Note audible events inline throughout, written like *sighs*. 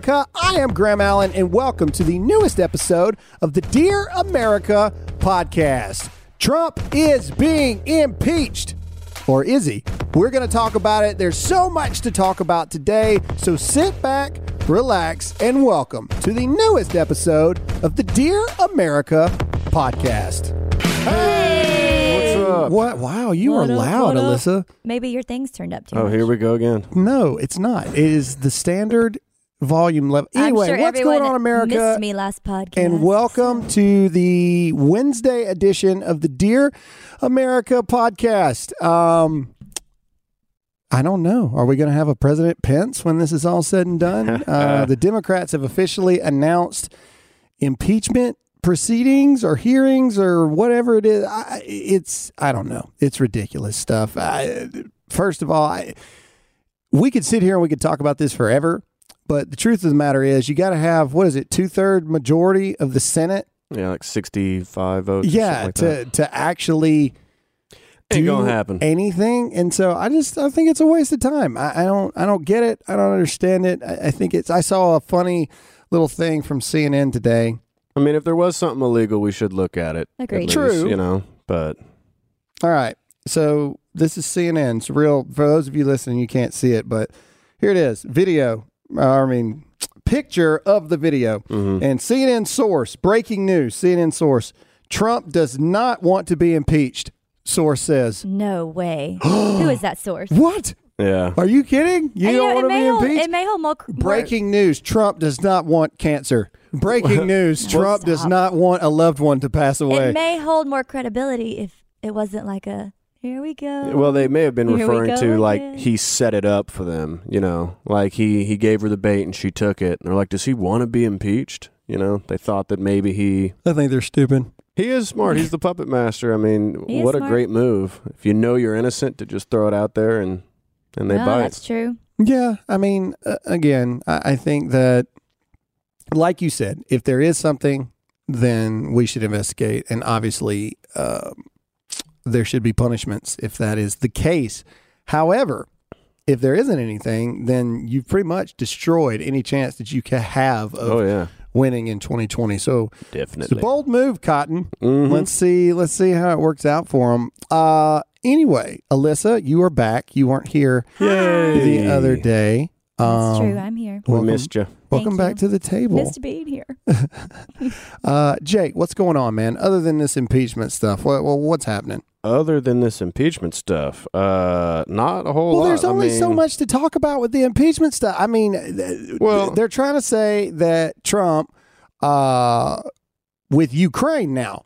going on, America? I am Graham Allen, and welcome to the newest episode of the Dear America podcast. Trump is being impeached. Or is he? We're going to talk about it. There's so much to talk about today. So sit back, relax, and welcome to the newest episode of the Dear America podcast. Hey! What's up? What? Wow, you What are up, loud, what up? Alyssa. Maybe your thing's turned up too Oh, much. here we go again. No, it's not. It is the standard volume level. Anyway, sure what's going on, America? Missed me last podcast. And welcome to the Wednesday edition of the Dear America podcast. Um, I don't know. Are we going to have a President Pence when this is all said and done? *laughs* Uh, the Democrats have officially announced impeachment proceedings or hearings or whatever it is. I, it's I don't know. It's ridiculous stuff. I, first of all, I, we could sit here and we could talk about this forever. But the truth of the matter is, you got to have what is it, two third majority of the Senate? Yeah, like 65 votes. or yeah, something to that. to actually Ain't gonna happen. anything. And so I just I think it's a waste of time. I, I don't I don't get it. I don't understand it. I, I think it's. I saw a funny little thing from CNN today. I mean, if there was something illegal, we should look at it. at Agreed. least, True. You know, but All right. So this is CNN. It's real. For those of you listening, you can't see it, but here it is. Video. Uh, I mean, picture of the video. mm-hmm. And CNN source, breaking news, CNN source. Trump does not want to be impeached, source says. No way. *gasps* Who is that source? What? yeah. Are you kidding? You And, don't know, want it to may be hold, impeached? It may hold more. more- Breaking news Trump does not want cancer. Breaking *laughs* news Trump does not want a loved one to pass away. It may hold more credibility if it wasn't like a. Here we go. Well, they may have been Here referring go to like again. he set it up for them. You know, like he he gave her the bait and she took it. And they're like, does he want to be impeached? You know, they thought that maybe he I think they're stupid. he is smart. He's the puppet master. I mean, He is what a smart. great move. If you know you're innocent, to just throw it out there and and they no, bite. that's true. Yeah, I mean, uh, again, I, I think that, like you said, if there is something, then we should investigate, and obviously, um, there should be punishments if that is the case. However, if there isn't anything, then you've pretty much destroyed any chance that you can have of Oh yeah, winning in 2020. So it's a definitely. bold move, Cotton. Mhm. Let's see. Let's see how it works out for him. Uh, anyway, Alyssa, you are back. You weren't here Hi. the other day. That's Um, true. I'm here. we welcome- missed you. Welcome Thank back you. to the table. Missed being here. *laughs* *laughs* Uh, Jake, what's going on, man? Other than this impeachment stuff, what, what's happening? Other than this impeachment stuff, uh, not a whole lot. Well, lot. there's I only so much to talk about with the impeachment stuff. I mean, th- Well- they're trying to say that Trump, uh, with Ukraine now,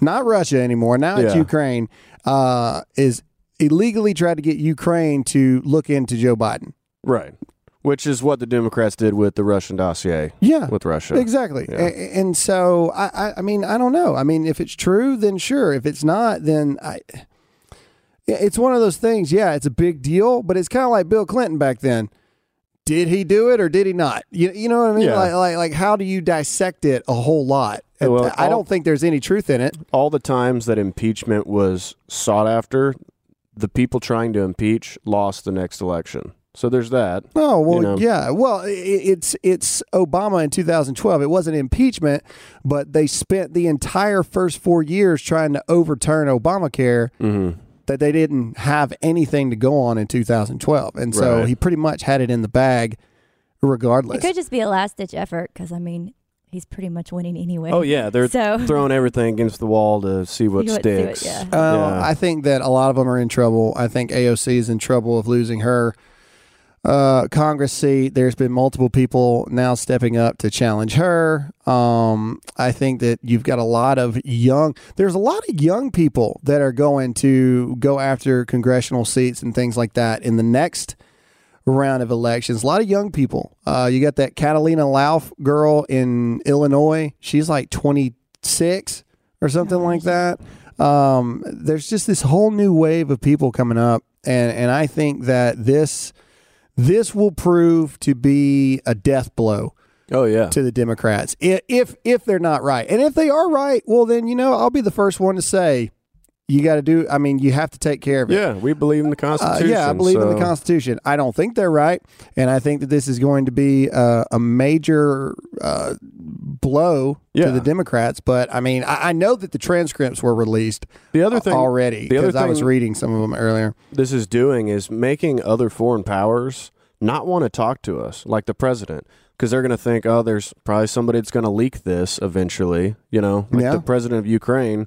not Russia anymore. Now it's Ukraine, uh, is illegally tried to get Ukraine to look into Joe Biden. right? Which is what the Democrats did with the Russian dossier Yeah, with Russia. Exactly. Yeah. A- And so I, I mean I don't know. I mean if it's true then sure. If it's not then I it's one of those things. Yeah, it's a big deal, but it's kind of like Bill Clinton back then. Did he do it or did he not? You, you know what I mean? Yeah. Like, like like how do you dissect it a whole lot? Well, I don't think there's any truth in it. All the times that impeachment was sought after, the people trying to impeach lost the next election. So there's that. Oh well, You know. yeah. Well, i it's it's Obama in 2012. It wasn't impeachment, but they spent the entire first four years trying to overturn Obamacare. Mm-hmm. that they didn't have anything to go on in 2012. And so Right. he pretty much had it in the bag regardless. It regardless. could just be a last ditch effort because I mean he's pretty much winning anyway. Oh yeah, they're so *laughs* throwing everything against the wall to see what See what- see sticks. what- yeah. Uh, Yeah. I think that a lot of them are in trouble. I think AOC is in trouble of losing her uh, Congress seat. There's been multiple people now stepping up to challenge her. Um, I think that you've got a lot of young. There's a lot of young people that are going to go after congressional seats and things like that in the next round of elections. A lot of young people. Uh, you got that Catalina Lauf girl in Illinois. She's like 26 or something Oh, like that. Um, there's just this whole new wave of people coming up, and and I think that this this will prove to be a death blow Oh yeah. to the Democrats if if they're not right, and if they are right, well then you know I'll be the first one to say, You got to do. I mean, you have to take care of it. Yeah, we believe in the Uh, Constitution. yeah, I believe in the Constitution. I don't think they're right, and I think that this is going to be uh, a major uh, blow Yeah. to the Democrats. But I mean, I, I know that the transcripts were released The other thing already because I was reading some of them earlier. this is doing is making other foreign powers not want to talk to us, like the president, because they're going to think, oh, there's probably somebody that's going to leak this eventually. You know, like Yeah. the president of Ukraine.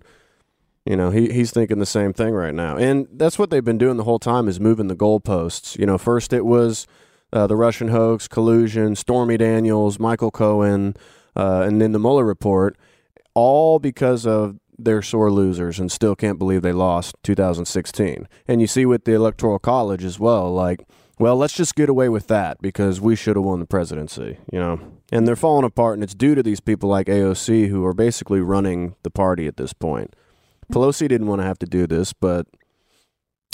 You know, he he's thinking the same thing right now, and that's what they've been doing the whole time is moving the goalposts. You know, first it was uh, the Russian hoax, collusion, Stormy Daniels, Michael Cohen, uh, and then the Mueller report, all because of they're sore losers and still can't believe they lost 2016. And you see with the Electoral College as well, like, well, let's just get away with that because we should have won the presidency, you know. And they're falling apart, and it's due to these people like AOC who are basically running the party at this point. Pelosi didn't want to have to do this, but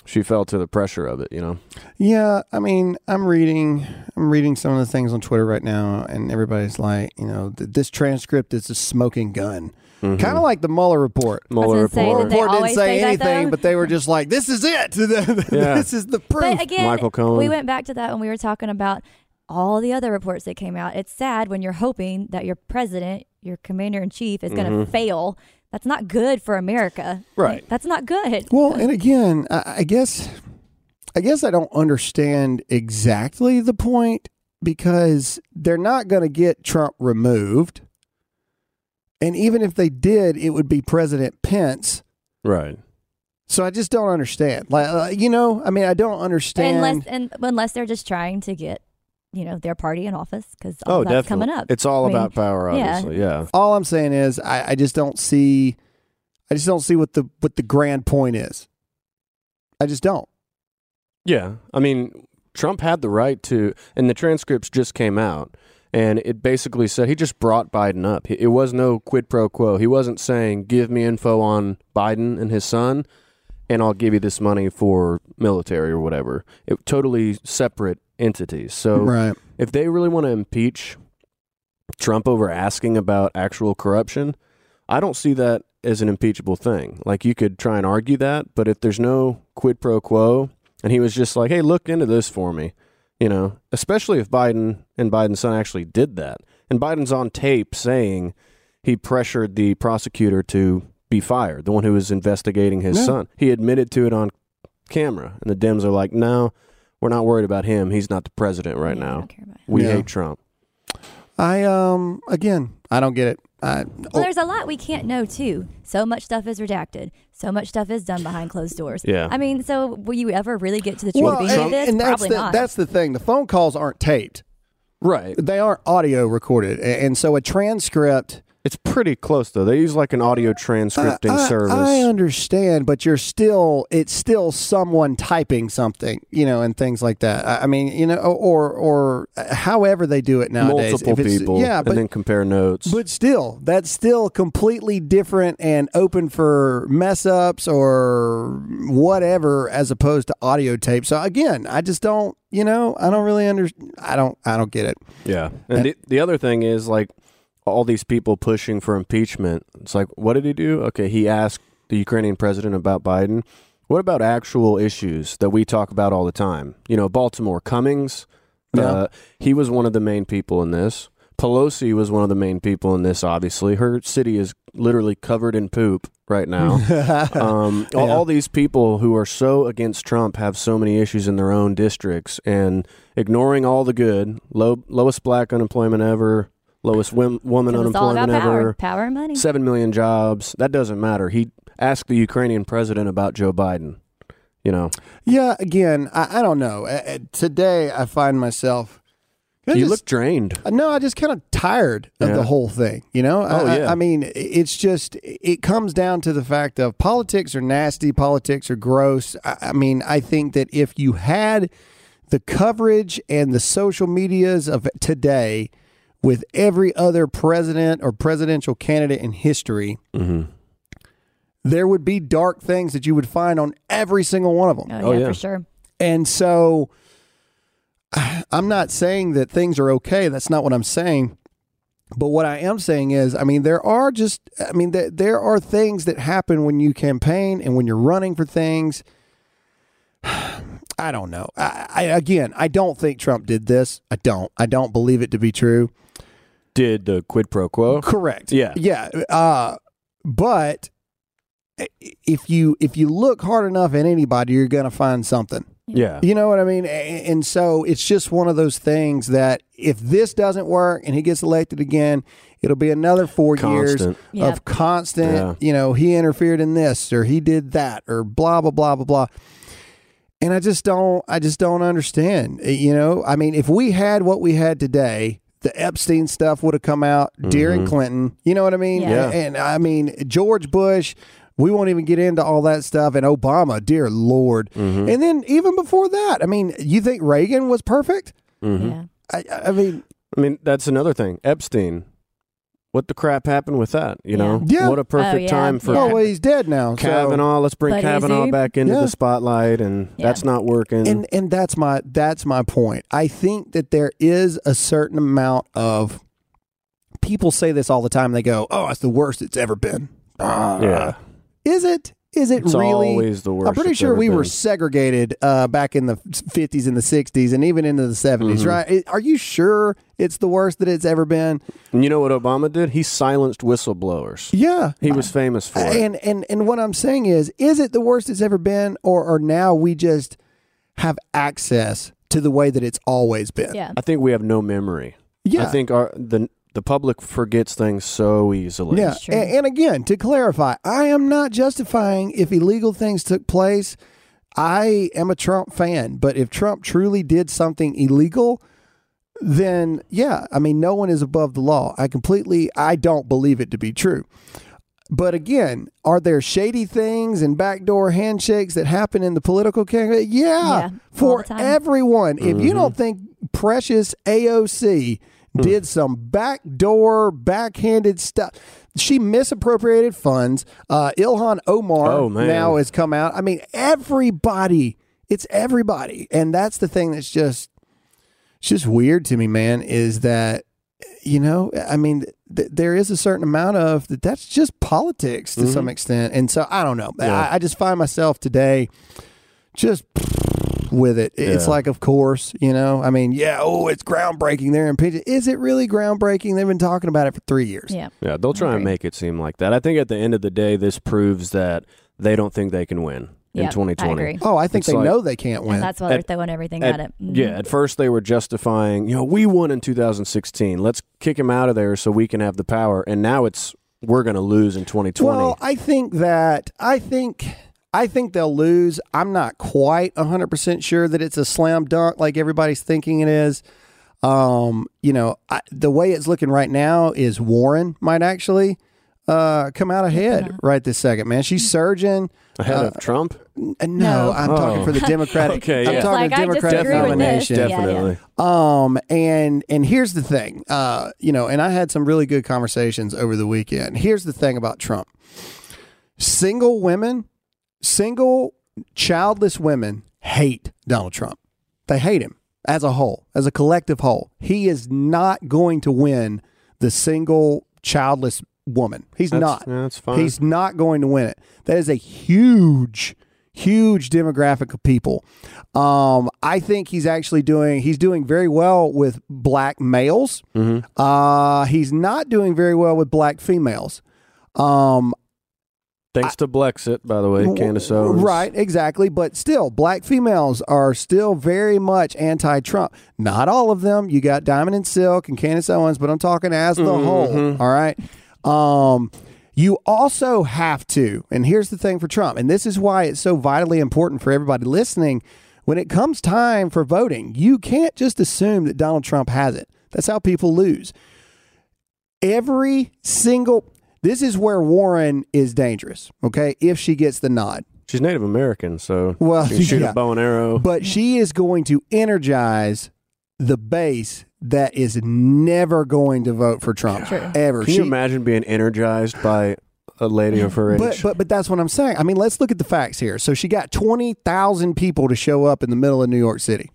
she fell to the pressure of it, you know. Yeah, I mean, I'm reading, I'm reading some of the things on Twitter right now, and everybody's like, you know, th- this transcript is a smoking gun, Mm-hmm. kind of like the Mueller report. Mueller gonna say, report. did they report didn't say say anything, but they were just like, "This is it. *laughs* Yeah. this is the proof." But again, Michael Cohen. we went back to that when we were talking about all the other reports that came out. It's sad when you're hoping that your president, your commander in chief, is going to Mhm. fail. That's not good for America. Right. That's not good. Well, and again, I, I guess, I guess I don't understand exactly the point because they're not going to get Trump removed, and even if they did, it would be President Pence. Right. So I just don't understand. Like, uh, you know, I mean, I don't understand. unless and unless they're just trying to get, you know, their party in office because Oh, that's definitely. coming up. It's all I mean, about power, yeah. obviously. Yeah. All I'm saying is, I, I just don't see, I just don't see what the what the grand point is. I just don't. Yeah. I mean, Trump had the right to, and the transcripts just came out, and it basically said he just brought Biden up. It was no quid pro quo. He wasn't saying, give me info on Biden and his son, and I'll give you this money for military or whatever. It totally separate entities. So right. if they really want to impeach Trump over asking about actual corruption, I don't see that as an impeachable thing. Like you could try and argue that, but if there's no quid pro quo, and he was just like, "Hey, look into this for me," you know, especially if Biden and Biden's son actually did that, and Biden's on tape saying he pressured the prosecutor to be fired, the one who was investigating his Yeah. son. He admitted to it on camera, and the Dems are like, "No, we're not worried about him. He's not the president right Yeah, now. don't care about it. We Yeah. hate Trump." I um again, I don't get it. I Well, there's a lot we can't know too. So much stuff is redacted. So much stuff is done behind closed doors. Yeah. I mean, so will you ever really get to the truth well, of and, this? and that's Probably the not. that's the thing. The phone calls aren't taped; Right. they aren't audio recorded, A- and so a transcript. It's pretty close though. They use like an audio transcripting I, I- service. I understand, but you're still it's still someone typing something, you know, and things like that. I, I mean, you know, or or uh, however they do it nowadays. Multiple If it's- people, yeah, but and then compare notes. But still, that's still completely different and open for mess ups or whatever, as opposed to audio tape. So again, I just don't, you know, I don't really under, I don't, I don't get it. yeah. And the, the other thing is like all these people pushing for impeachment. It's like, what did he do? Okay, he asked the Ukrainian president about Biden. What about actual issues that we talk about all the time? You know, Baltimore Cummings. Yeah. Uh, he was one of the main people in this. Pelosi was one of the main people in this. Obviously, her city is literally covered in poop right now. *laughs* um, all, Yeah. all these people who are so against Trump have so many issues in their own districts and ignoring all the good, low, lowest black unemployment ever, lowest wom- woman 'Cause it's all about unemployment power, ever, power and money. seven million jobs. That doesn't matter. He asked the Ukrainian president about Joe Biden. You know, Yeah, again, I, I don't know. Uh, today, I find myself. I you just- look drained. Uh, No, I just kind of tired of Yeah. the whole thing. You know, I, Oh, I- yeah. I mean, it's just it comes down to the fact of politics are nasty, politics are gross. I, I mean, I think that if you had the coverage and the social medias of today with every other president or presidential candidate in history, Mm-hmm. there would be dark things that you would find on every single one of them. Oh, Oh, yeah, yeah. for sure. And so *sighs* I'm not saying that things are okay. That's not what I'm saying. But what I am saying is, I mean, there are just, I mean, there, there are things that happen when you campaign and when you're running for things. *sighs* I don't know. I, I again, I don't think Trump did this. I don't. I don't believe it to be true. Did the quid pro quo? Correct. Yeah. Yeah. Uh, but if you if you look hard enough at anybody, you're going to find something. Yeah. You know what I mean? And so it's just one of those things that if this doesn't work and he gets elected again, it'll be another four years Constant. Yep. of constant, Yeah. you know, he interfered in this or he did that or blah blah blah blah blah. And I just don't I just don't understand. You know, I mean, if we had what we had today, the Epstein stuff would have come out mm-hmm. during Clinton. You know what I mean? Yeah. Yeah. And I mean, George Bush, we won't even get into all that stuff. And Obama, dear Lord. Mm-hmm. And then even before that, I mean, you think Reagan was perfect? Mm-hmm. Yeah. I, I mean, I mean, that's another thing. Epstein. What the crap happened with that? You know? Yeah. What a perfect Oh, yeah. time for oh, well, he's dead now. so- Kavanaugh. Let's bring But Kavanaugh back into Yeah. the spotlight, and Yeah. that's not working. and and that's my that's my point. I think that there is a certain amount of people say this all the time. They go, "Oh, it's the worst it's ever been." Ah. yeah. is it? Is it It's really? always the worst. I'm pretty sure ever we were segregated uh, back in the 50s and the 60s and even into the 70s, Mhm. right? Are you sure it's the worst that it's ever been? And you know what Obama did? He silenced whistleblowers. Yeah. He was famous for it. And and and what I'm saying is, is it the worst it's ever been, or or now we just have access to the way that it's always been? Yeah. I think we have no memory. Yeah. I think our the the public forgets things so easily. Yeah, and, and again, to clarify, I am not justifying if illegal things took place. I am a Trump fan, but if Trump truly did something illegal, then yeah, I mean, no one is above the law. I completely, I don't believe it to be true. But again, are there shady things and backdoor handshakes that happen in the political campaign? Yeah, Yeah, for the time. everyone. If you mm-hmm. don't think precious AOC did some backdoor, backhanded stuff, she misappropriated funds. Uh, Ilhan Omar Oh, now has come out. I mean, everybody. It's everybody, and that's the thing that's just, it's just weird to me, man. Is that you know, I mean, th- there is a certain amount of that. That's just politics to some extent, and so I don't know. Yeah. I, I just find myself today just with it. It's Yeah. like, of course, you know. I mean, yeah. Oh, it's groundbreaking. They're impeaching. Is it really groundbreaking? They've been talking about it for three years. Yeah. Yeah, they'll try and agree. make it seem like that. I think at the end of the day, this proves that they don't think they can win in Yep, 2020. I agree. Oh, I think It's they like- know they can't win. And that's why they're At- throwing everything At- at, it. Mhm. Yeah, at first they were justifying, you know, we won in 2016. Let's kick him out of there so we can have the power. And now it's we're going to lose in 2020. Well, I think that I think I think they'll lose. I'm not quite 100% sure that it's a slam dunk like everybody's thinking it is. Um, you know, I, the way it's looking right now is Warren might actually uh, come out ahead right this second, man. She's surging. Ahead uh, of Trump? N- No, No. I'm talking Oh. for the Democratic. *laughs* Okay, I'm talking Like, I Democratic disagree with this. nomination. Yeah, yeah. Definitely. Um, and and here's the thing, uh, you know, and I had some really good conversations over the weekend. Here's the thing about Trump: single women, single childless women hate Donald Trump. They hate him as a whole, as a collective whole. He is not going to win the single childless woman. He's That's, not. yeah, that's fine. He's not going to win it. That is a huge, huge demographic of people. Um, I think he's actually doing. He's doing very well with black males. Mhm. Uh, he's not doing very well with black females. Um, Thanks to Blexit, by the way, Candace Owens. Right, exactly. But still, black females are still very much anti Trump. Not all of them. You got Diamond and Silk and Candace Owens, but I'm talking as the whole. All right. Um, you also have to, and here's the thing for Trump, and this is why it's so vitally important for everybody listening. When it comes time for voting, you can't just assume that Donald Trump has it. That's how people lose. Every single this is where Warren is dangerous, okay? If she gets the nod. She's Native American, so Well, she can shoot yeah. a bow and arrow. But she is going to energize the base that is never going to vote for Trump True. ever. Can She- you imagine being energized by a lady of her age? but, but but that's what I'm saying. I mean, let's look at the facts here. So she got twenty thousand people to show up in the middle of New York City.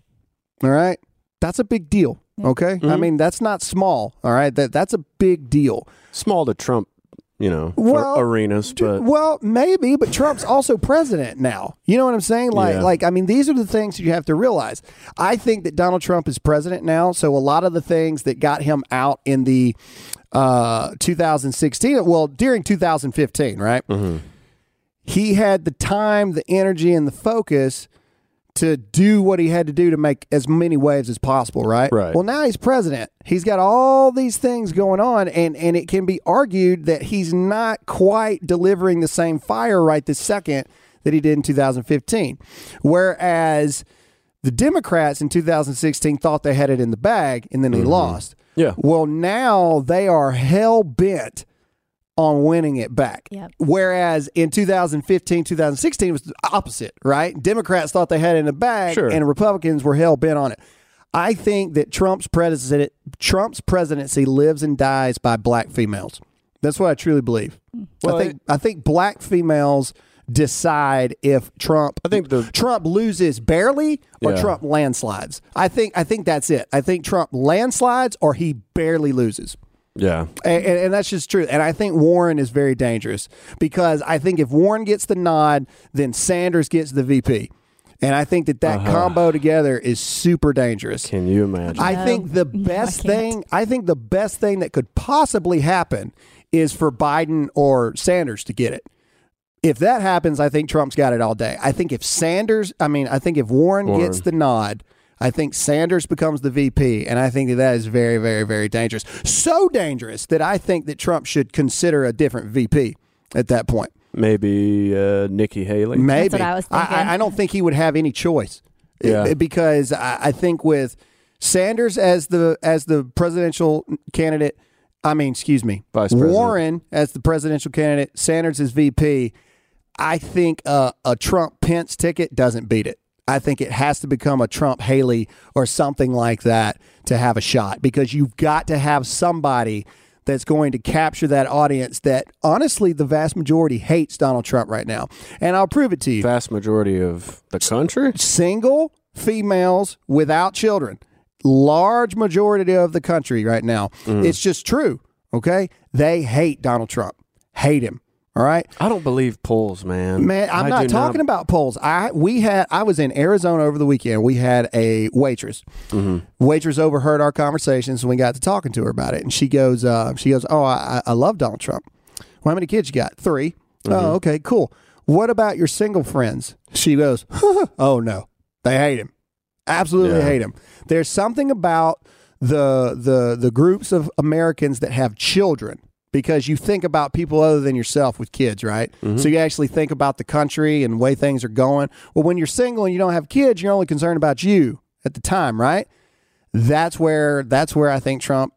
All right, that's a big deal. Okay, I mm-hmm. mean that's not small. All right, that that's a big deal. Small to Trump, you know, Well, arenas, but well, maybe, but Trump's also president now. You know what I'm saying? Like, Yeah. like I mean, these are the things you have to realize. I think that Donald Trump is president now, so a lot of the things that got him out in the uh, 2016, well, during 2015, right? He had the time, the energy, and the focus to do what he had to do to make as many waves as possible, right? Right. Well, now he's president. He's got all these things going on, and and it can be argued that he's not quite delivering the same fire right this second that he did in 2015. Whereas the Democrats in 2016 thought they had it in the bag, and then they mm-hmm. lost. Yeah. Well, now they are hell bent on winning it back. Yep. Whereas in 2015, 2016, it was the opposite, right? Democrats thought they had it in the bag, Sure. and Republicans were hell bent on it. I think that Trump's president, Trump's presidency lives and dies by black females. That's what I truly believe. Well, I think I think black females decide if Trump I think the Trump loses barely or Yeah. Trump landslides. I think I think that's it. I think Trump landslides or he barely loses. Yeah, And, and, and that's just true. And I think Warren is very dangerous because I think if Warren gets the nod, then Sanders gets the VP. And I think that that uh-huh. combo together is super dangerous. can you imagine? I No. think the No, *laughs* I best thing, I think the best thing that could possibly happen is for Biden or Sanders to get it. If that happens, I think Trump's got it all day. I think if Sanders, I mean, I think if Warren, Warren. gets the nod, I think Sanders becomes the VP, and I think that that is very, very, very dangerous. So dangerous that I think that Trump should consider a different VP at that point. Maybe uh, Nikki Haley. Maybe. what I was thinking. I, I don't think he would have any choice. Yeah. It- because I, I think with Sanders as the as the presidential candidate, I mean, excuse me, Vice president. Warren as the presidential candidate, Sanders as VP. I think uh, a Trump Pence ticket doesn't beat it. I think it has to become a Trump Haley or something like that to have a shot because you've got to have somebody that's going to capture that audience that honestly the vast majority hates Donald Trump right now. And I'll prove it to you. Vast majority of the country. Single females without children. Large majority of the country right now. Mm. It's just true. Okay? They hate Donald Trump. Hate him. All right? I don't believe polls, man. Man, I'm I not talking about polls. I we had I was in Arizona over the weekend. We had a waitress. Waitress overheard our conversations and we got to talking to her about it. And she goes, uh, she goes, Oh, I, I love Donald Trump. Well, how many kids you got? 3 Oh, okay, cool. What about your single friends? She goes, *laughs* Oh no. They hate him. Absolutely Yeah. hate him. There's something about the the the groups of Americans that have children because you think about people other than yourself with kids, right? Mm-hmm. So you actually think about the country and the way things are going. Well, when you're single and you don't have kids, you're only concerned about you at the time, right? That's where that's where I think Trump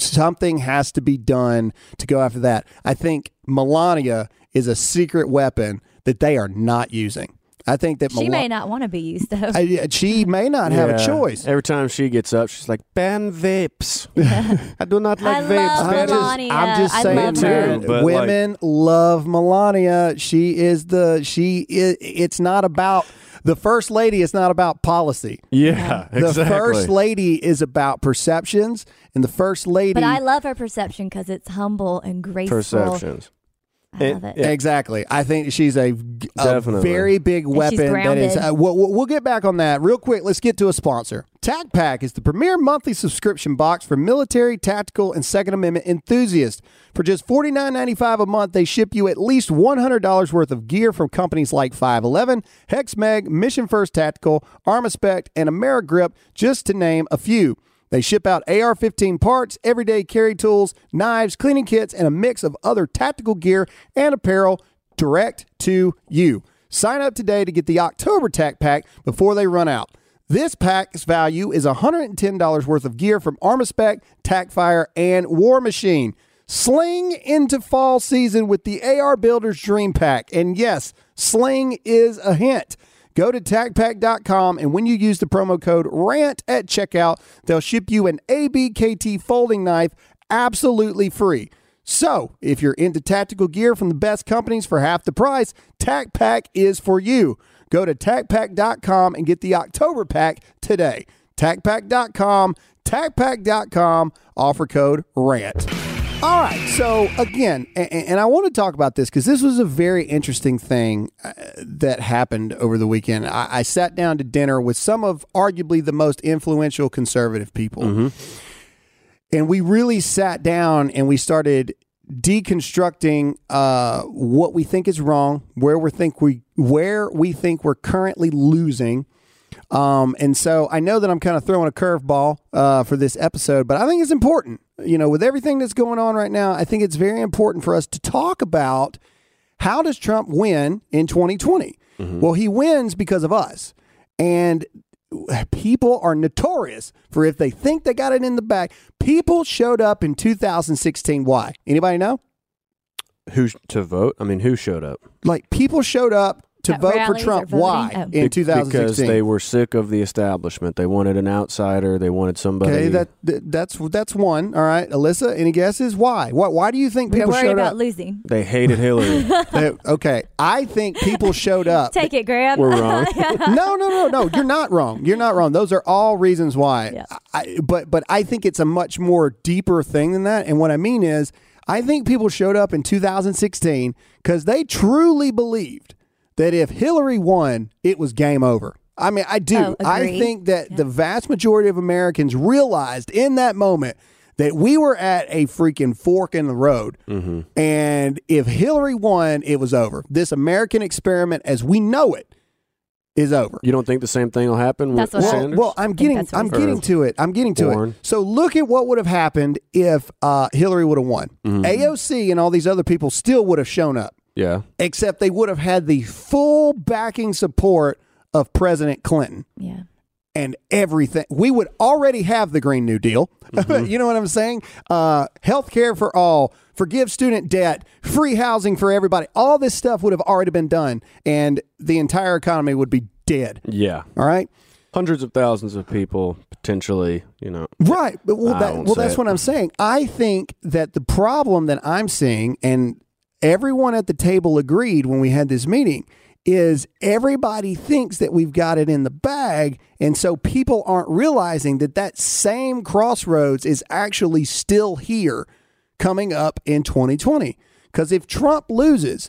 something has to be done to go after that. I think Melania is a secret weapon that they are not using. I think that She Mela- may not want to be used though. I, she may not have a choice. Every time she gets up, she's like, "Ban vapes." *laughs* I do not like I vapes. love Ban- Melania. I'm just I saying, love too, man, but, women love Melania. She is the she. Is, it's not about the first lady. It's not about policy. Yeah, The exactly. first lady is about perceptions, and the first lady. but I love her perception because it's humble and graceful. perceptions. I It- love it. Exactly. I think she's a, a very big she's weapon. That is. Uh, we'll, we'll we'll get back on that real quick. Let's get to a sponsor. Tac Pack is the premier monthly subscription box for military, tactical, and Second Amendment enthusiasts. For just forty nine ninety five a month, they ship you at least one hundred dollars worth of gear from companies like Five Eleven, HexMag, Mission First Tactical, Armaspec, and Amerigrip, just to name a few. They ship out AR 15 parts, everyday carry tools, knives, cleaning kits, and a mix of other tactical gear and apparel direct to you. Sign up today to get the October Tac Pack before they run out. This pack's value is $110 worth of gear from Armaspec, TacFire, and War Machine. Sling into fall season with the AR Builder's Dream Pack. And yes, sling is a hint. Go to tacpack.com and when you use the promo code RANT at checkout, they'll ship you an ABKT folding knife absolutely free. So, if you're into tactical gear from the best companies for half the price, TacPack is for you. Go to tacpack.com and get the October pack today. TacPack.com, TacPack.com, offer code RANT. All right. So, again, and, and I want to talk about this because this was a very interesting thing uh, that happened over the weekend. I, I sat down to dinner with some of arguably the most influential conservative people. And we really sat down and we started deconstructing uh, what we think is wrong, where we think we where we think we're currently losing. Um, and so I know that I'm kind of throwing a curveball uh, for this episode, but I think it's important. You know, with everything that's going on right now, I think it's very important for us to talk about how does Trump win in 2020? Well, he wins because of us. And people are notorious for if they think they got it in the bag. People showed up in 2016. Why? Anybody know? Who to vote? I mean, who showed up? Like people showed up to vote for Trump. Why Oh. in 2016? Because they were sick of the establishment. They wanted an outsider. They wanted somebody. Okay, that that's that's one. All right, Alyssa. Any guesses? Why? Why? Why do you think We're people worried showed about up? losing. they hated Hillary. *laughs* Uh, okay, I think people showed up. Take it, Graham. We're wrong. *laughs* no, no, no, no. You're not wrong. You're not wrong. Those are all reasons why. Yeah. I, but but I think it's a much more deeper thing than that. And what I mean is, I think people showed up in 2016 because they truly believed that if Hillary won, it was game over. I mean, I do. Oh, I think that the vast majority of Americans realized in that moment that we were at a freaking fork in the road. And if Hillary won, it was over. This American experiment, as we know it, is over. you don't think the same thing will happen That's with what I- Well, Sanders? well, I'm getting, I'm getting to it. I'm getting to Warren. it. So look at what would have happened if uh, Hillary would have won. Mm-hmm. AOC and all these other people still would have shown up, yeah. except they would have had the full backing support of President Clinton Yeah. and everything. We would already have the Green New Deal. Mm-hmm. *laughs* you know what I'm saying? Uh, health care for all, forgive student debt, free housing for everybody. All this stuff would have already been done, and the entire economy would be dead. Yeah. All right. Hundreds of thousands of people potentially, you know. Right. But well, that, well that's it. what I'm saying. I think that the problem that I'm seeing, and everyone at the table agreed when we had this meeting, is everybody thinks that we've got it in the bag. And so people aren't realizing that that same crossroads is actually still here coming up in 2020. Because if Trump loses,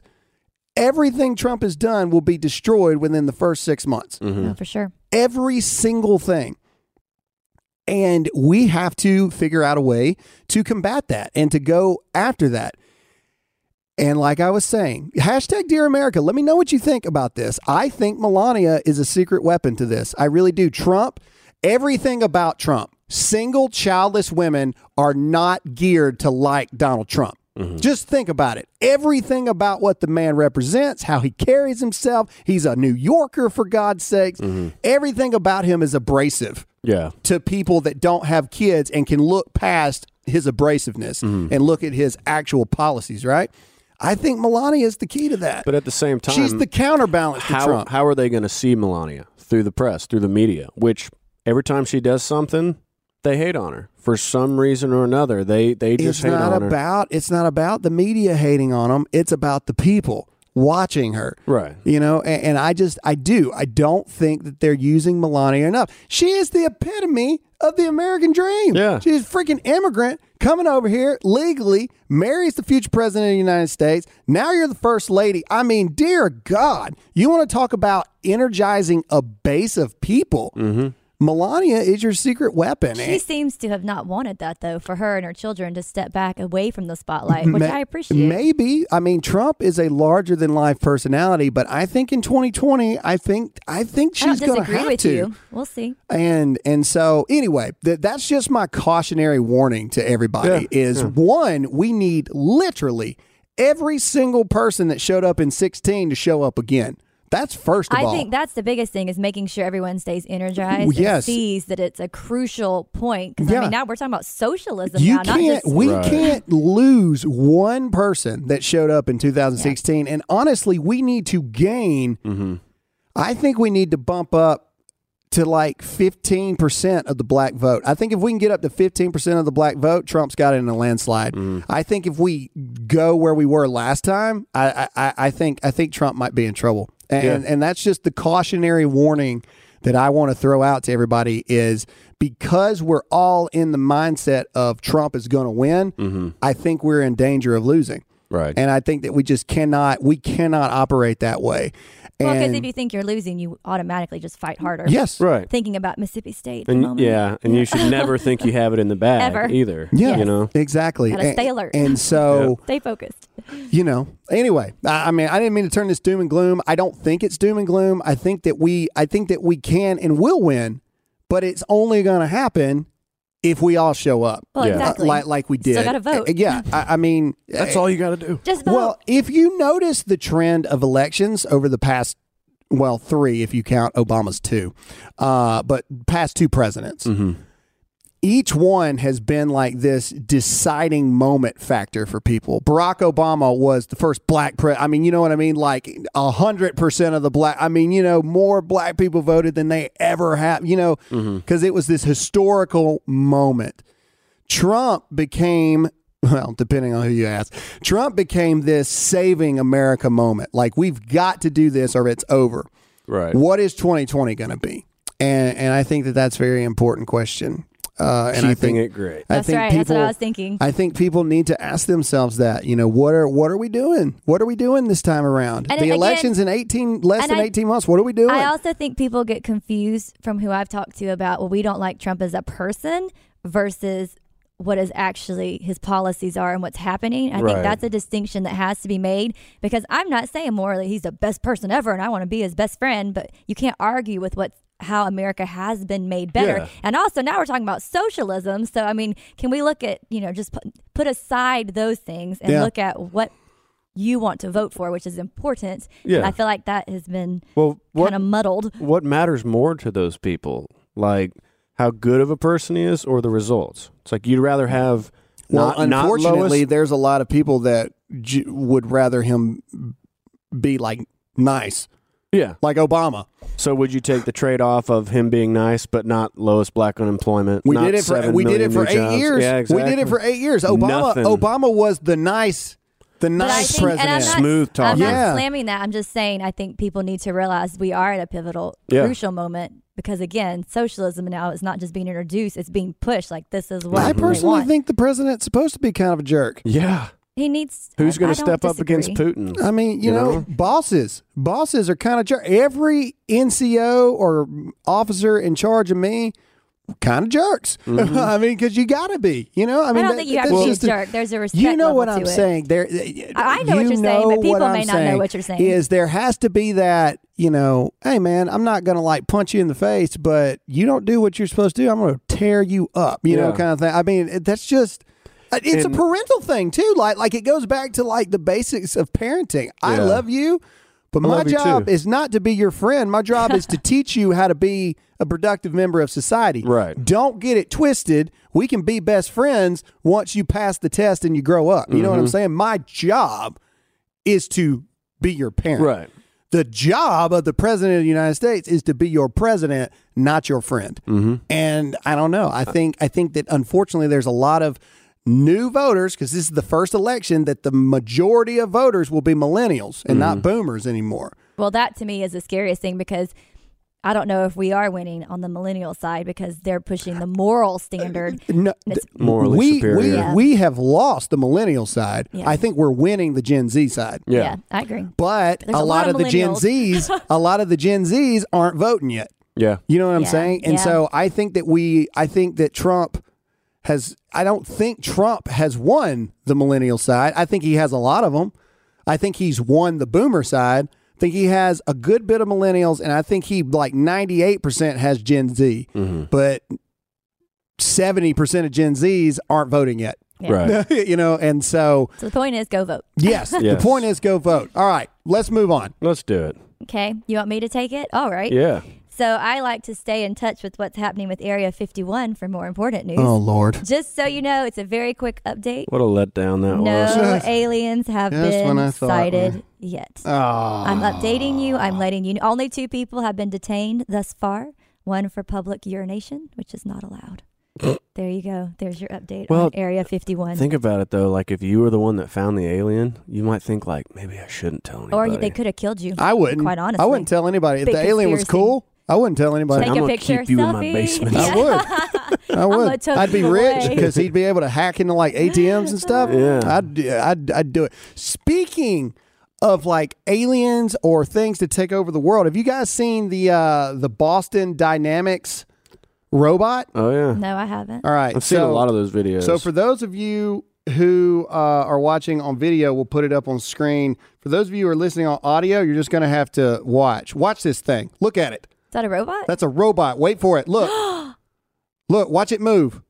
everything Trump has done will be destroyed within the first six months Mm-hmm. No, for sure. every single thing. And we have to figure out a way to combat that and to go after that. And like I was saying, hashtag Dear America, let me know what you think about this. I think Melania is a secret weapon to this. I really do. Trump, everything about Trump, single childless women are not geared to like Donald Trump. Mm-hmm. Just think about it. Everything about what the man represents, how he carries himself, he's a New Yorker, for God's sakes. Mm-hmm. Everything about him is abrasive Yeah. to people that don't have kids and can look past his abrasiveness mm-hmm. and look at his actual policies, right? I think Melania is the key to that. But at the same time, She's the counterbalance to how, Trump. how are they going to see Melania? Through the press, through the media, which every time she does something, they hate on her. For some reason or another, they, they just it's hate not on her. about it's not about the media hating on them. It's about the people watching her. Right. You know, and, and I just I do. I don't think that they're using Melania enough. She is the epitome of the American dream. Yeah. She's a freaking immigrant coming over here legally, marries the future president of the United States. Now you're the first lady. I mean, dear God, you want to talk about energizing a base of people. Mm-hmm. Melania is your secret weapon. She seems to have not wanted that though, for her and her children to step back away from the spotlight, which Ma- I appreciate. Maybe. I mean, Trump is a larger than life personality, but I think in 2020, I think I think she's going to disagree have with to. you. We'll see. And and so anyway, th- that's just my cautionary warning to everybody Yeah, is one, we need literally every single person that showed up in 16 to show up again. That's first of I all. think that's the biggest thing is making sure everyone stays energized Yes. and sees that it's a crucial point. Because Yeah. I mean, now we're talking about socialism you now, can't just we Right. can't lose one person that showed up in 2016 and honestly we need to gain Mm-hmm. i think we need to bump up to like 15% of the black vote i think if we can get up to 15% of the black vote trump's got it in a landslide Mm-hmm. i think if we go where we were last time i i, I think i think trump might be in trouble and Yeah. and, and that's just the cautionary warning that I want to throw out to everybody is because we're all in the mindset of Trump is going to win, Mm-hmm. I think we're in danger of losing. Right. And I think that we just cannot we cannot operate that way. Well, because if you think you're losing, you automatically just fight harder. yes. right. Thinking about Mississippi State. And moment. yeah, and you should *laughs* never think you have it in the bag Ever. either. Yeah. You know. Exactly. Gotta And- stay alert. And *laughs* so Stay focused. you know anyway I, I mean i didn't mean to turn this doom and gloom i don't think it's doom and gloom i think that we i think that we can and will win but it's only going to happen if we all show up Well, Yeah. Uh, exactly. like like we did Still gotta vote. Uh, yeah I, I mean That's uh, all you got to do. Just vote. well if you notice the trend of elections over the past well three if you count obama's two uh, but past two presidents Mm-hmm. Each one has been like this deciding moment factor for people. Barack Obama was the first black president. I mean, you know what I mean? Like a hundred percent of the black. I mean, you know, more black people voted than they ever have. You know, mm-hmm. because it was this historical moment. Trump became. Well, depending on who you ask, Trump became this saving America moment. Like we've got to do this or it's over. Right. What is 2020 going to be? And and I think that that's a very important question. Uh, and I think it great. I That's think right. people. That's what I was thinking. I think people need to ask themselves that. You know, what are what are we doing? What are we doing this time around? And the again- elections in 18 less than I- 18 months. What are we doing? I also think people get confused from who I've talked to about, well, we don't like Trump as a person versus what is actually his policies are and what's happening. I Right. think that's a distinction that has to be made because I'm not saying morally he's the best person ever and I want to be his best friend, but you can't argue with what how America has been made better. Yeah. And also now we're talking about socialism. So I mean, can we look at, you know, just put, put aside those things and Yeah. look at what you want to vote for, which is important. Yeah. And I feel like that has been Well, what kind of muddled. what matters more to those people? Like how good of a person he is, or the results? It's like you'd rather have. well, not, not unfortunately, lowest- there's a lot of people that j- would rather him be like nice, yeah. like Obama. So would you take the trade off of him being nice, but not lowest black unemployment? We did it for we did it for eight jobs? years. Yeah, exactly. We did it for eight years. Obama Nothing. Obama was the nice, the nice think, and I'm president. not, Smooth I'm not Yeah. slamming that. I'm just saying I think people need to realize we are at a pivotal, Yeah. crucial moment because again, socialism now is not just being introduced; it's being pushed. Like this is what I personally want. think the president's supposed to be kind of a jerk. Yeah. He needs. Who's going to don't step up against. Putin? I mean, you, You know, know? bosses, bosses are kind of jerk. Every NCO or officer in charge of me, kind of jerks. Mm-hmm. *laughs* I mean, because you got to be. You know, I mean, I, mean, don't that- think you have to be a just jerk. There's a respect. You know level what to I'm it. saying? There, I- I know you what you're saying, but people may I'm not know what you're saying. Is there has to be that you know? Hey, man, I'm not gonna like punch you in the face, but you don't do what you're supposed to do. I'm gonna tear you up. You know, kind of thing. I mean, that's just. Uh, It's And- a parental thing too. Like, like it goes back to like the basics of parenting. I love you, but I my job is not to be your friend. My job is to *laughs* teach you how to be a productive member of society. Right. Don't get it twisted. We can be best friends once you pass the test and you grow up. You know Mm-hmm. what I'm saying? My job is to be your parent. Right. The job of the president of the United States is to be your president, not your friend. Mm-hmm. And I don't know. I think I think that unfortunately there's a lot of new voters because this is the first election that the majority of voters will be millennials and Mm-hmm. not boomers anymore. Well, that to me is the scariest thing because I don't know if we are winning on the millennial side because they're pushing the moral standard. No, th- Morally we, superior. We, Yeah. we have lost the millennial side. Yeah. I think we're winning the Gen Z side. Yeah. I agree. But a a lot, lot of of the Gen. Zs, *laughs* a lot of the Gen Zs aren't voting yet. Yeah. You know what I'm Yeah, saying? And yeah. so I think that we, I think that Trump has, I don't think Trump has won the millennial side. I think he has a lot of them. I think he's won the boomer side. I think he has a good bit of millennials, and I think he like 98% has Gen Z, Mm-hmm. but 70% of Gen Zs aren't voting yet. Yeah. Right. *laughs* you know, and so So the point is, go vote. *laughs* yes, the point is go vote. All right, let's move on. Let's do it. Okay, you want me to take it? All right. Yeah. So I like to stay in touch with what's happening with Area 51 for more important news. Oh Lord. Just so you know, it's a very quick update. What a letdown that No was. No aliens have Just when I been thought- sighted yet. Oh. I'm updating you. I'm letting you know. Only two people have been detained thus far. One for public urination, which is not allowed. *laughs* there you go. There's your update Well, on Area 51. Think about it though. Like if you were the one that found the alien, you might think like maybe I shouldn't tell anybody. or they could have killed you. I wouldn't. Quite honestly. I wouldn't tell anybody if Big the alien was cool. I wouldn't tell anybody. Take I'm a gonna picture. keep you in my basement. I would. *laughs* I would. I'd be rich because he'd be able to hack into like ATMs and stuff. Yeah. I'd, I'd I'd do it. Speaking of like aliens or things to take over the world, have you guys seen the uh the Boston Dynamics robot? Oh yeah, No, I haven't. All right, I've seen a lot of those videos. So for those of you who uh, are watching on video, we'll put it up on screen. For those of you who are listening on audio, you're just going to have to watch. Watch this thing. Look at it. Is that a robot? That's a robot. Wait for it. Look. *gasps* Look. Watch it move.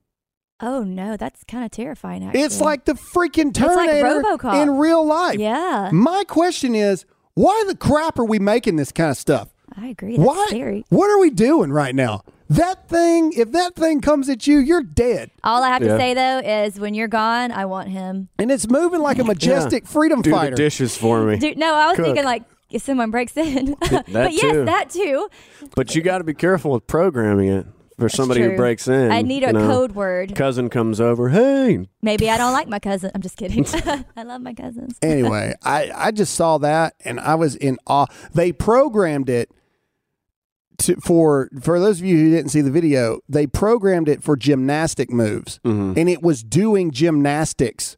oh no, that's kind of terrifying. Actually, It's like the freaking like Terminator RoboCop. in real life. yeah, My question is, why the crap are we making this kind of stuff? I agree. That's Why? scary. What are we doing right now? That thing, if that thing comes at you, you're dead. All I have Yeah. to say though is, when you're gone, I want him. And it's moving like a majestic freedom do fighter. the dishes for me. Dude, no, I was Cook. thinking like if someone breaks in. *laughs* that *laughs* but yes, too. that too. But you got to be careful with programming it for somebody who breaks in. I need a know. code word. Cousin comes over. Hey, Maybe I don't like my *laughs* cousin. I'm just kidding. I love my cousins. anyway, I, I just saw that and I was in awe. They programmed it to, for for those of you who didn't see the video. They programmed it for gymnastic moves, Mhm. and it was doing gymnastics.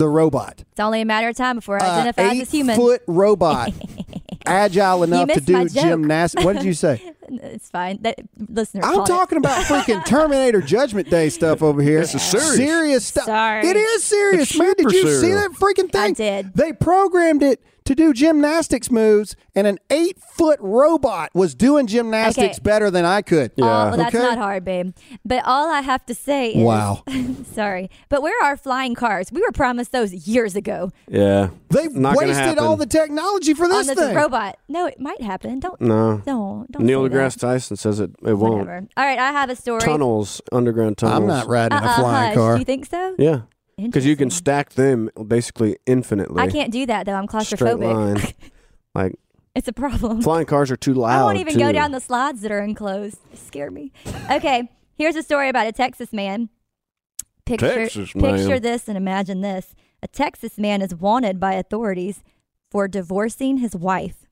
The robot, It's only a matter of time before I Uh, identify as human. foot robot, *laughs* agile enough to do gymnastics. What did you say? *laughs* It's fine. That listener. I'm caught it. talking about *laughs* freaking Terminator Judgment Day stuff over here. This is serious. Serious stuff. Sorry. It is serious, It's man. Did super you see that freaking thing? I did. They programmed it to do gymnastics moves, and an eight foot robot was doing gymnastics Okay. better than I could. All- Yeah. well, that's Okay. not hard, babe. But all I have to say is, Wow. *laughs* sorry, but where are flying cars? We were promised those years ago yeah, They've Not wasted all the technology for this on this thing. robot. No, it might happen. Don't, no. don't, don't. Neil say deGrasse. Tyson says it. It won't. Whatever. All right, I have a story. Tunnels, underground tunnels. I'm not riding Uh-uh, a flying hush. car. You think so? Yeah, because you can stack them basically infinitely. I can't do that though. I'm Straight claustrophobic. line. *laughs* like It's a problem. flying cars are too loud. I won't even go down the slides that are enclosed. They scare me. Okay, here's a story about a Texas man. Picture, Texas man. picture this and imagine this. A Texas man is wanted by authorities for divorcing his wife.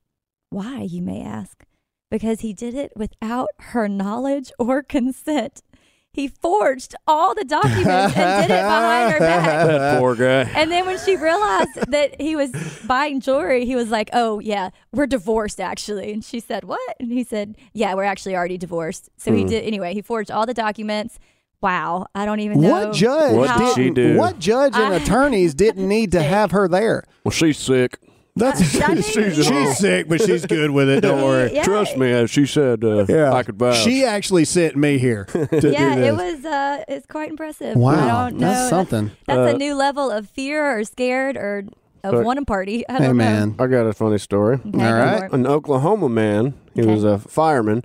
Why, you may ask? Because he did it without her knowledge or consent. He forged all the documents and did it behind her back. *laughs* That poor guy. And then when she realized that he was buying jewelry, he was like, "Oh yeah, we're divorced actually." And she said, "What?" And he said, "Yeah, we're actually already divorced." So he Hmm. did anyway. He forged all the documents. Wow, I don't even know What judge? What did she do? What judge and I- *laughs* attorneys didn't need to *laughs* have her there? Well, she's sick. That's I *laughs* She's at home. sick, but she's good with it. Don't worry. Yeah. Trust me, as she said, uh, Yeah, I could vouch. She actually sent me here *laughs* to Yeah, do this. it was. Uh, it's quite impressive. Wow, I don't know. that's something. That's Uh, a new level of fear or scared or of Look. one party. I Hey don't man, I got a funny story. know. Okay, All go right. for it. An Oklahoma man, he Okay. was a fireman,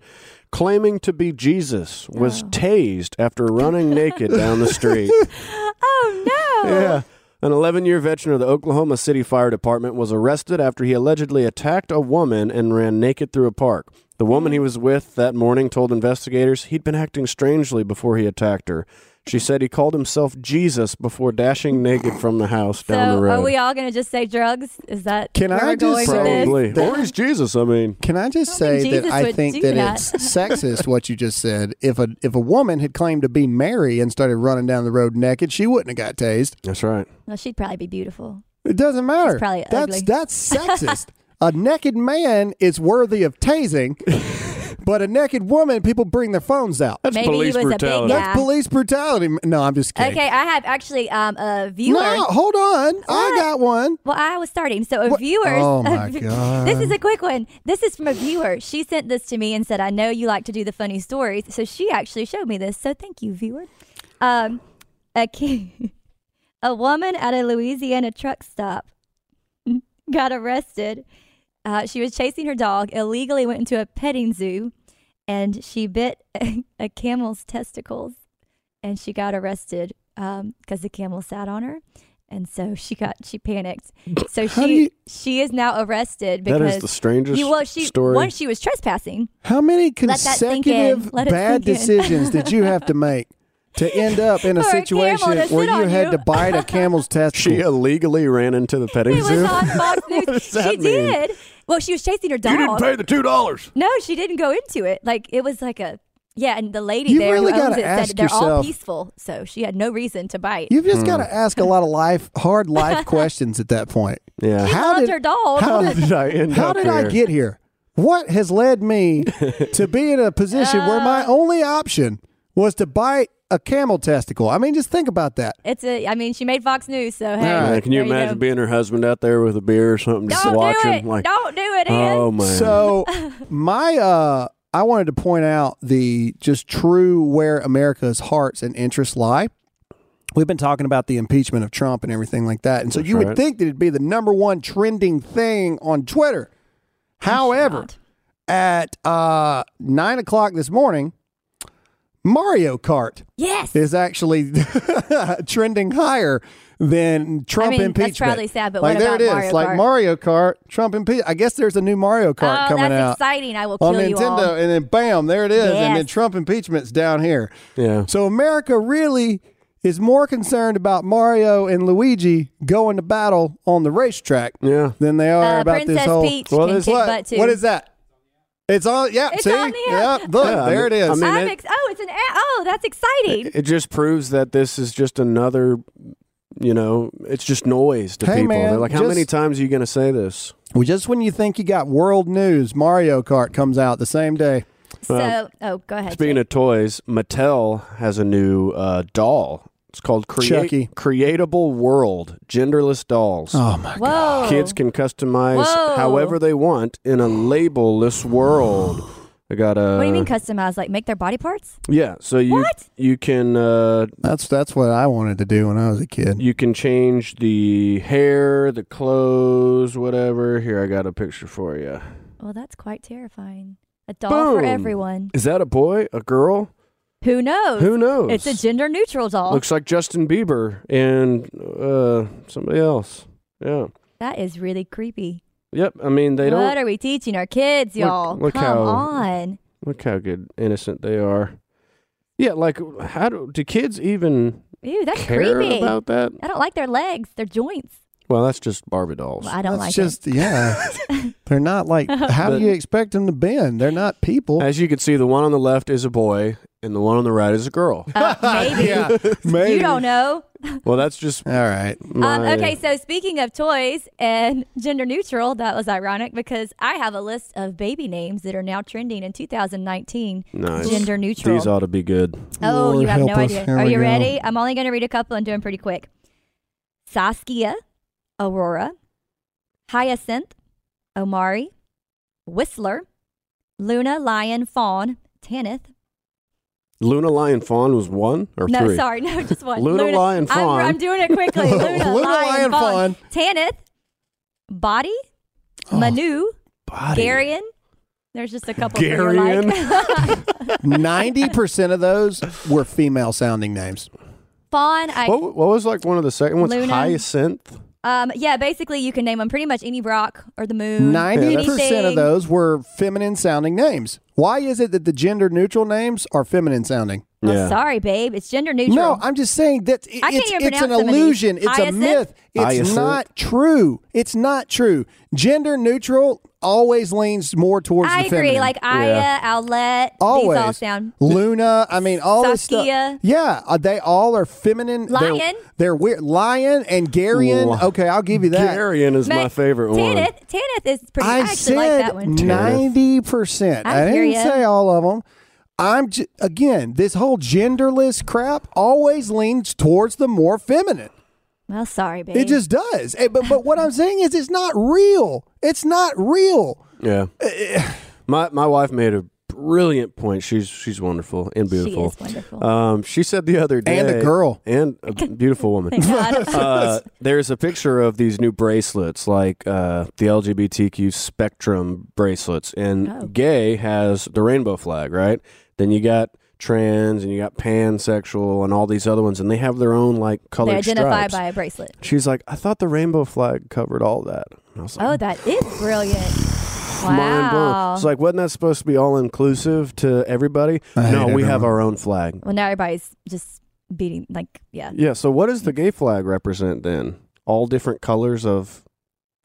claiming to be Jesus, was Oh. tased after running naked down the street. *laughs* Oh no! Yeah. An 11 year veteran of the Oklahoma City Fire Department was arrested after he allegedly attacked a woman and ran naked through a park. The woman he hmm. was with that morning told investigators he'd been acting strangely before he attacked her. She said he called himself Jesus before dashing naked from the house down So the road. are we all going to just say drugs? Is that Can where I we're going just with this? Probably. Or he's Jesus, I mean. Can I just I say think that I think that, that. it's sexist what you just said. If a if a woman had claimed to be Mary and started running down the road naked, she wouldn't have got tased. That's right. Well, she'd probably be beautiful. It doesn't matter. probably that's ugly. that's *laughs* sexist. a naked man is worthy of tasing, *laughs* but a naked woman, people bring their phones out. That's Maybe police he was a big brutality. guy. That's police brutality. No, I'm just kidding. Okay, I have actually um, a viewer. No, hold on. I What? got one. Well, I was starting. So a viewer. Oh, *laughs* my God. This is a quick one. This is from a viewer. She sent this to me and said, "I know you like to do the funny stories." So she actually showed me this. So thank you, viewer. Um, a ki- *laughs* a woman at a Louisiana truck stop *laughs* got arrested. Uh, she was chasing her dog, illegally went into a petting zoo, and she bit a, *laughs* a camel's testicles, and she got arrested because the camel sat on her, and so she got she panicked. So How she you- she is now arrested because is the strangest you, well, she story. one she was trespassing. How many Let that sink consecutive bad decisions did you have to make to end up in a *laughs* For a situation to where you had you? to bite a camel's testicles? *laughs* she illegally ran into the petting It was zoo. on Fox News. does that she mean? did, Well, she was chasing her dog. You didn't pay the two dollars. No, she didn't go into it. Like it was like a yeah, and the lady You there really who owns gotta it ask said they're all yourself- peaceful, so she had no reason to bite. You've just got to ask a lot of life, hard *laughs* life questions at that point. Yeah. she how loved did- her dog. how How did I end How up did I here? get here? What has led me *laughs* to be in a position where Uh. my only option was to bite a camel testicle? I mean, just think about that. it's a. I mean, she made Fox News, so hey. All right. Can you imagine go. being her husband out there with a beer or something, just Don't watching? do it. Like, Don't do it, Ian. oh man. So, my uh, I wanted to point out the just true where America's hearts and interests lie. We've been talking about the impeachment of Trump and everything like that, and so That's you would right. think that it'd be the number one trending thing on Twitter. However, at uh, nine o'clock this morning, Mario Kart yes. is actually *laughs* trending higher than Trump I mean, impeachment. that's probably sad, but like what there about it is, Mario like Kart? Mario Kart, Trump impeachment. I guess there's a new Mario Kart oh, coming that's out exciting! I will on kill you all. Nintendo, and then bam, there it is, and then Trump impeachment's down here. yeah. So America really is more concerned about Mario and Luigi going to battle on the racetrack Yeah. than they are Uh, about Princess this whole. Peach Well, can there's kick what? butt too. what is that? It's on. Yeah, It's see, on the yeah, look, Yeah, I there mean- it is. I mean, I'm it- ex- oh, it's an a- oh, that's exciting. It just proves that this is just another, you know, it's just noise to Hey, people. man, They're like, how many just- times are you going to say this? well, just when you think you got world news, Mario Kart comes out the same day. so, oh, go ahead. Speaking Jake. of toys, Mattel has a new uh, doll. It's called Create- Chucky. Creatable World, genderless dolls. Oh my whoa, Kids can customize Whoa. however they want in a labelless world. I got a. What do you mean customize? Like make their body parts? Yeah, so you What? you can uh, That's that's what I wanted to do when I was a kid. you can change the hair, the clothes, whatever. Here, I got a picture for you. Well, that's quite terrifying. A doll for Boom. everyone. Is that a boy? A girl? Who knows? Who knows? It's a gender neutral doll. Looks like Justin Bieber and uh, somebody else. Yeah. that is really creepy. Yep. I mean, they what don't What are we teaching our kids, y'all? look Come how- on. look how good innocent they are. Yeah, like how do do kids even Ew, that's care creepy. about that? I don't like their legs, their joints. Well, that's just Barbie dolls. Well, I don't like That's like just yeah. *laughs* They're not like. *laughs* How do you expect them to bend? They're not people. As you can see, the one on the left is a boy, and the one on the right is a girl. Uh, maybe. *laughs* yeah, maybe. You don't know. well, that's just All right. my. Um, okay, so speaking of toys and gender neutral, that was ironic because I have a list of baby names that are now trending in 2019. Nice. Gender neutral. These ought to be good. oh, Lord you have no us. idea. Here Are we you go. ready? I'm only going to read a couple and do them pretty quick. Saskia, Aurora, Hyacinth, Omari, Whistler, Luna, Lion, Fawn, Tanith. Luna Lion Fawn was one or No, three. sorry, no, just one. *laughs* Luna, Lion, I'm, Fawn. I'm doing it quickly. *laughs* Luna, Luna, Lion, Lion, Fawn. Tanith, Bodhi, Oh. Manu, Bodhi. Garion. There's just a couple Garion. that like. *laughs* Ninety percent of those were female sounding names. Fawn, I What, what was like one of the second ones? Luna. Hyacinth. Um yeah, basically you can name them pretty much any rock or the moon. Ninety percent of those were feminine sounding names. Why is it that the gender neutral names are feminine sounding? Well, yeah. sorry, babe. It's gender neutral. No, I'm just saying that it- I can't it's, even it's an pronounce some of these. illusion. It's a myth. It's Hyacinth. not true. It's not true. Gender neutral always leans more towards I the agree. feminine. Like Aya, Yeah. Owlette, always these all sound. Luna. I mean, all this stuff. Saskia. Yeah, uh, they all are feminine. They're- Lion. They're, weird. Lion and Garion. Li- Okay, I'll give you that. Garion is my Ma- favorite one. Tanith, Tanith is pretty. I, I actually like that said one. ninety percent. I I, didn't ya. say all of them. I'm j- again. This whole genderless crap always leans towards the more feminine. Well, sorry, babe. It just does. Eh, But but what I'm *laughs* saying is, it's not real. It's not real. Yeah. my my wife made a brilliant point. She's she's wonderful and beautiful. she beautiful. is wonderful. Um, she said the other day, And a girl. and a beautiful woman. *laughs* *laughs* Uh, there's a picture of these new bracelets, like uh, the LGBTQ spectrum bracelets, and Oh. gay has the rainbow flag, right? Then you got trans, and you got pansexual, and all these other ones, and they have their own like color they colored identify stripes. by a bracelet. She's like, I thought the rainbow flag covered all that. And I was like, Oh, that is brilliant. Mind blown. Wow. It's like, wasn't that supposed to be all inclusive to everybody? I no, hate we have our own flag. well, now everybody's just beating. Like, yeah. Yeah. So what does the gay flag represent then? All different colors of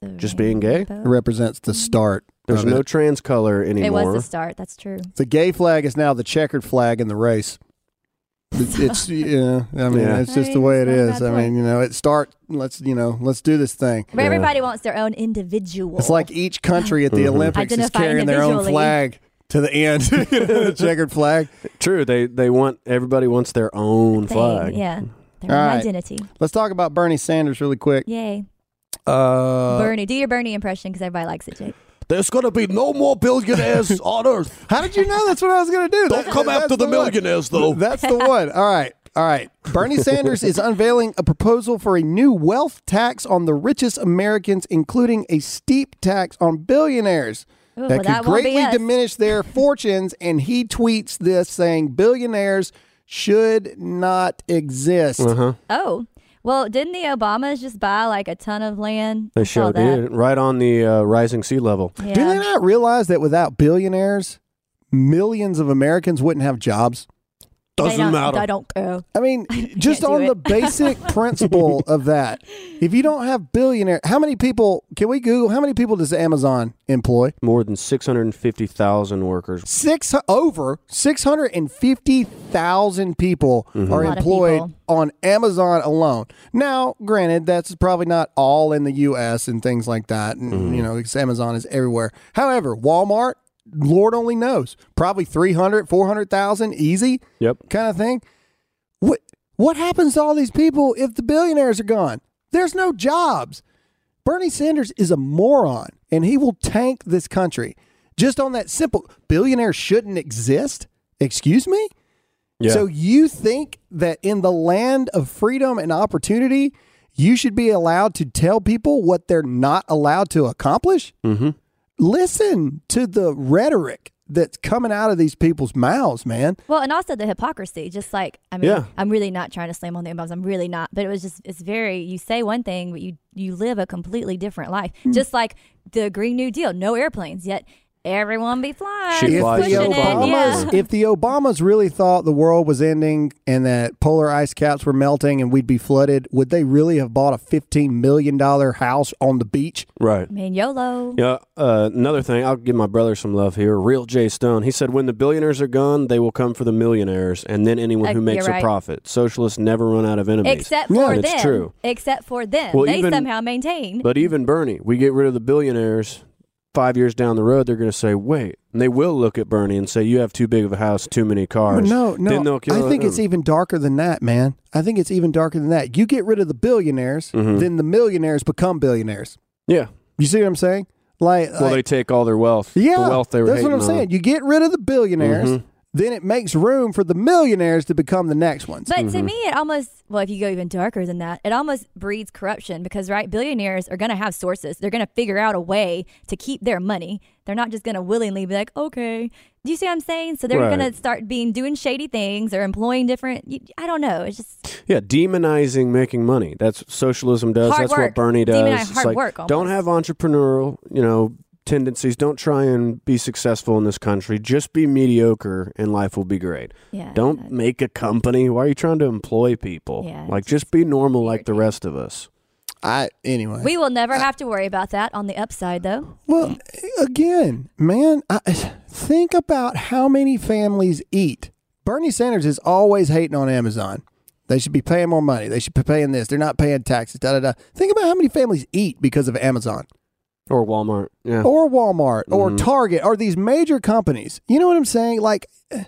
The Just being gay? rainbow? It represents the start. There's of no it. trans color anymore. It anymore. was the start. That's true. The gay flag is now the checkered flag in the race. It's, it's *laughs* yeah. I mean, Yeah. it's just the way it's not a is. bad I mean, you know, it start. Let's you know, let's do this thing. But Yeah. everybody wants their own individual. It's like each country at the Mhm. Olympics is carrying their own flag to the end, *laughs* You know, the *laughs* checkered flag. True. They they want everybody wants their own thing. flag. Yeah. Their All own right. identity. Let's talk about Bernie Sanders really quick. Yay. Uh, Bernie. Do your Bernie impression because everybody likes it, Jake. There's gonna be no more billionaires *laughs* on Earth. how did you know that's what I was going to do? Don't That- come after the, one. millionaires, though. *laughs* That's the one. All right. All right. Bernie *laughs* Sanders is unveiling a proposal for a new wealth tax on the richest Americans, including a steep tax on billionaires Ooh, that well, could that greatly diminish their fortunes. And he tweets this saying billionaires should not exist. Uh huh. Oh. Well, didn't the Obamas just buy like a ton of land? They I saw sure did. Right on the uh, rising sea level. Yeah. Do they not realize that without billionaires, millions of Americans wouldn't have jobs? They Doesn't don't- matter. I don't care. I mean, *laughs* just on it. the *laughs* basic principle of that, if you don't have billionaire, how many people can we Google? How many people does Amazon employ? More than 650,000 workers. Six over six hundred and fifty thousand people mm-hmm. are A lot of employed people. on Amazon alone. Now, granted, that's probably not all in the U.S. and things like that, and mm-hmm. you know, because Amazon is everywhere. However, Walmart, Lord only knows, probably 300, 400,000 easy. Yep. kind of thing. What what happens to all these people if the billionaires are gone? There's no jobs. Bernie Sanders is a moron and he will tank this country. Just on that simple billionaires shouldn't exist? Excuse me? Yeah. So you think that in the land of freedom and opportunity, you should be allowed to tell people what they're not allowed to accomplish? mm-hmm. Listen to the rhetoric that's coming out of these people's mouths, man. Well, and also the hypocrisy. Just like I mean, Yeah. I'm really not trying to slam on the Obamas. I'm really not. But it was just it's very you say one thing, but you you live a completely different life. Hmm. Just like the Green New Deal, no airplanes yet. Everyone be flying. She if flies the pushing so it. Obamas, yeah. if the Obamas really thought the world was ending and that polar ice caps were melting and we'd be flooded, would they really have bought a fifteen million dollar house on the beach? Right. I mean, YOLO. Yeah. Uh, another thing, I'll give my brother some love here. Real Jay Stone. He said, when the billionaires are gone, they will come for the millionaires and then anyone Uh, who makes you're a profit. Socialists never run out of enemies. Except Yeah, for it's them. true. Except for them. Well, they even- somehow maintain. But even Bernie, we get rid of the billionaires. Five years down the road, they're going to say, "Wait," and they will look at Bernie and say, "You have too big of a house, too many cars." no, Then no. they'll kill I think it's even darker than that, man. I think it's even darker than that. You get rid of the billionaires, Mhm. then the millionaires become billionaires. Yeah. You see what I'm saying? Like, Well, like- they take all their wealth. yeah, The wealth they were that's what I'm on. saying. You get rid of the billionaires, Mhm. Then it makes room for the millionaires to become the next ones. But Mm-hmm. to me, it almost, well, if you go even darker than that, it almost breeds corruption because, right, billionaires are going to have sources. They're going to figure out a way to keep their money. They're not just going to willingly be like, okay. Do you see what I'm saying? So they're Right. going to start being doing shady things or employing different, I don't know. It's just, Yeah, demonizing making money. That's what socialism does. Hard That's what. Bernie does. Demonize It's hard like, work Don't have entrepreneurial, you know, tendencies. Don't try and be successful in this country. Just be mediocre, and life will be great. yeah. Don't make a company. Why are you trying to employ people? Yeah, like it's just be normal like the rest of us. I anyway. We will never have to worry about that on the upside, though. Well, again, man, I, think about how many families eat. Bernie Sanders is always hating on Amazon. They should be paying more money. They should be paying this. They're not paying taxes. Da da da. Think about how many families eat because of Amazon Or Walmart. Yeah. or Walmart or Mhm. Target or these major companies. You know what I'm saying? Like, eh,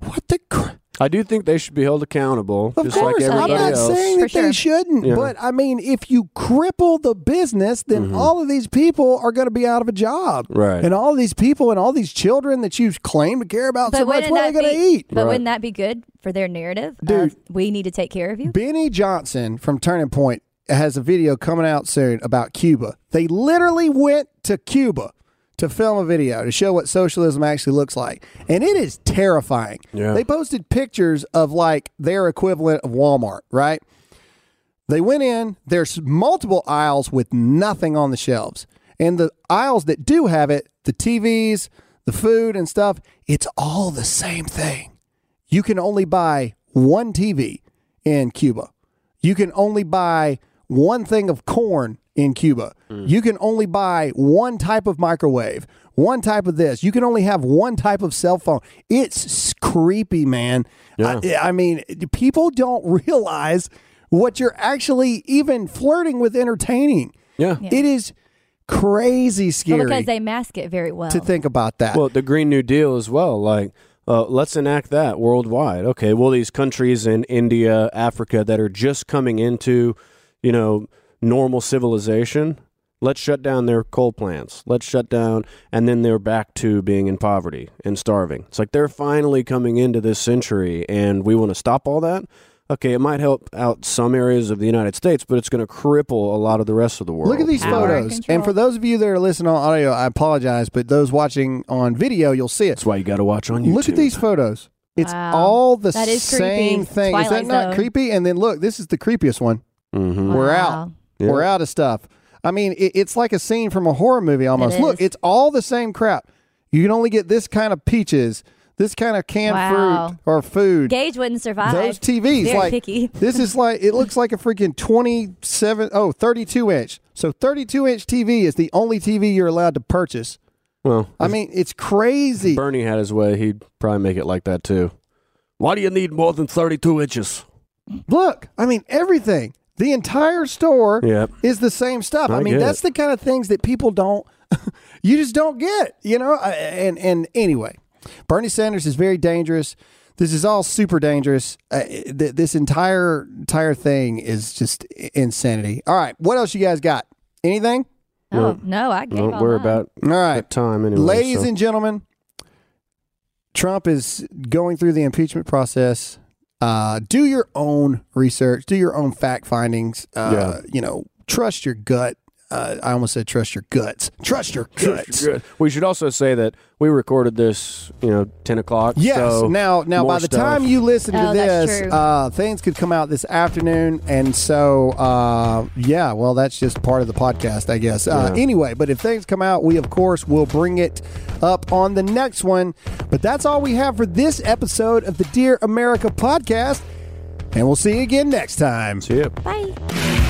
what the? Cr- I do think they should be held accountable, of just course, like I'm not else. saying For that they shouldn't, Yeah. but I mean, if you cripple the business, then Mhm. all of these people are going to be out of a job. Right. And all these people and all these children that you claim to care about so much, what are that they going to eat? But Right. wouldn't that be good for their narrative? Dude. Of, we need to take care of you. Benny Johnson from Turning Point has a video coming out soon about Cuba. They literally went to Cuba to film a video to show what socialism actually looks like. And it is terrifying. Yeah. They posted pictures of like their equivalent of Walmart, right? They went in, there's multiple aisles with nothing on the shelves. And the aisles that do have it, the TVs, the food and stuff, it's all the same thing. You can only buy one TV in Cuba. You can only buy one thing of corn in Cuba. You can only buy one type of microwave, one type of this. You can only have one type of cell phone. It's creepy, man. Yeah. I, I mean, people don't *laughs* realize what you're actually even flirting with entertaining. Yeah. It is crazy Well, scary because they mask it very well. to think about that. Well, the Green New Deal as well. Like, uh, let's enact that worldwide. Okay. Well, these countries in India, Africa that are just coming into, you know, normal civilization, let's shut down their coal plants. Let's shut down, and then they're back to being in poverty and starving. It's like they're finally coming into this century, and we want to stop all that. Okay, it might help out some areas of the United States, but it's going to cripple a lot of the rest of the world. Look at these Power photos. control. And for those of you that are listening on audio, I apologize, but those watching on video, you'll see it. That's why you got to watch on YouTube. Look at these photos. It's Wow. all the That is same creepy. thing. Is that Twilight not Zone. creepy? And then look, this is the creepiest one. Mm-hmm. We're Wow. out. We're out of stuff. I mean, it, it's like a scene from a horror movie almost. It Look, is. it's all the same crap. You can only get this kind of peaches, this kind of canned Wow. fruit or food. Gage wouldn't survive. Those TVs, Very like picky. *laughs* this is like it looks like a freaking 27 oh 32 inch. So 32 inch TV is the only TV you're allowed to purchase. Well, I mean, it's crazy. Bernie had his way, he'd probably make it like that too. Why do you need more than 32 inches? Look, I mean everything. The entire store Yep. is the same stuff. I, I mean, that's it. the kind of things that people don't *laughs* you just don't get, you know? And and anyway, Bernie Sanders is very dangerous. This is all super dangerous. Uh, th- this entire entire thing is just insanity. All right, what else you guys got? Anything? Oh no, I gave Well, all we're mine. about All right. time anyway. Ladies so- and gentlemen, Trump is going through the impeachment process. Uh, do your own research. Do your own fact findings. Uh, Yeah. You know, trust your gut. Uh, I almost said trust your guts. Trust your guts. We should also say that we recorded this, you know, 10 o'clock. Yes. so now, now, more by the stuff. time you listen to Oh, that's this, true. uh, things could come out this afternoon, and so uh, yeah, well, that's just part of the podcast, I guess. Uh, Yeah. Anyway, but if things come out, we of course will bring it up on the next one. But that's all we have for this episode of the Dear America podcast, and we'll see you again next time. See ya. Bye.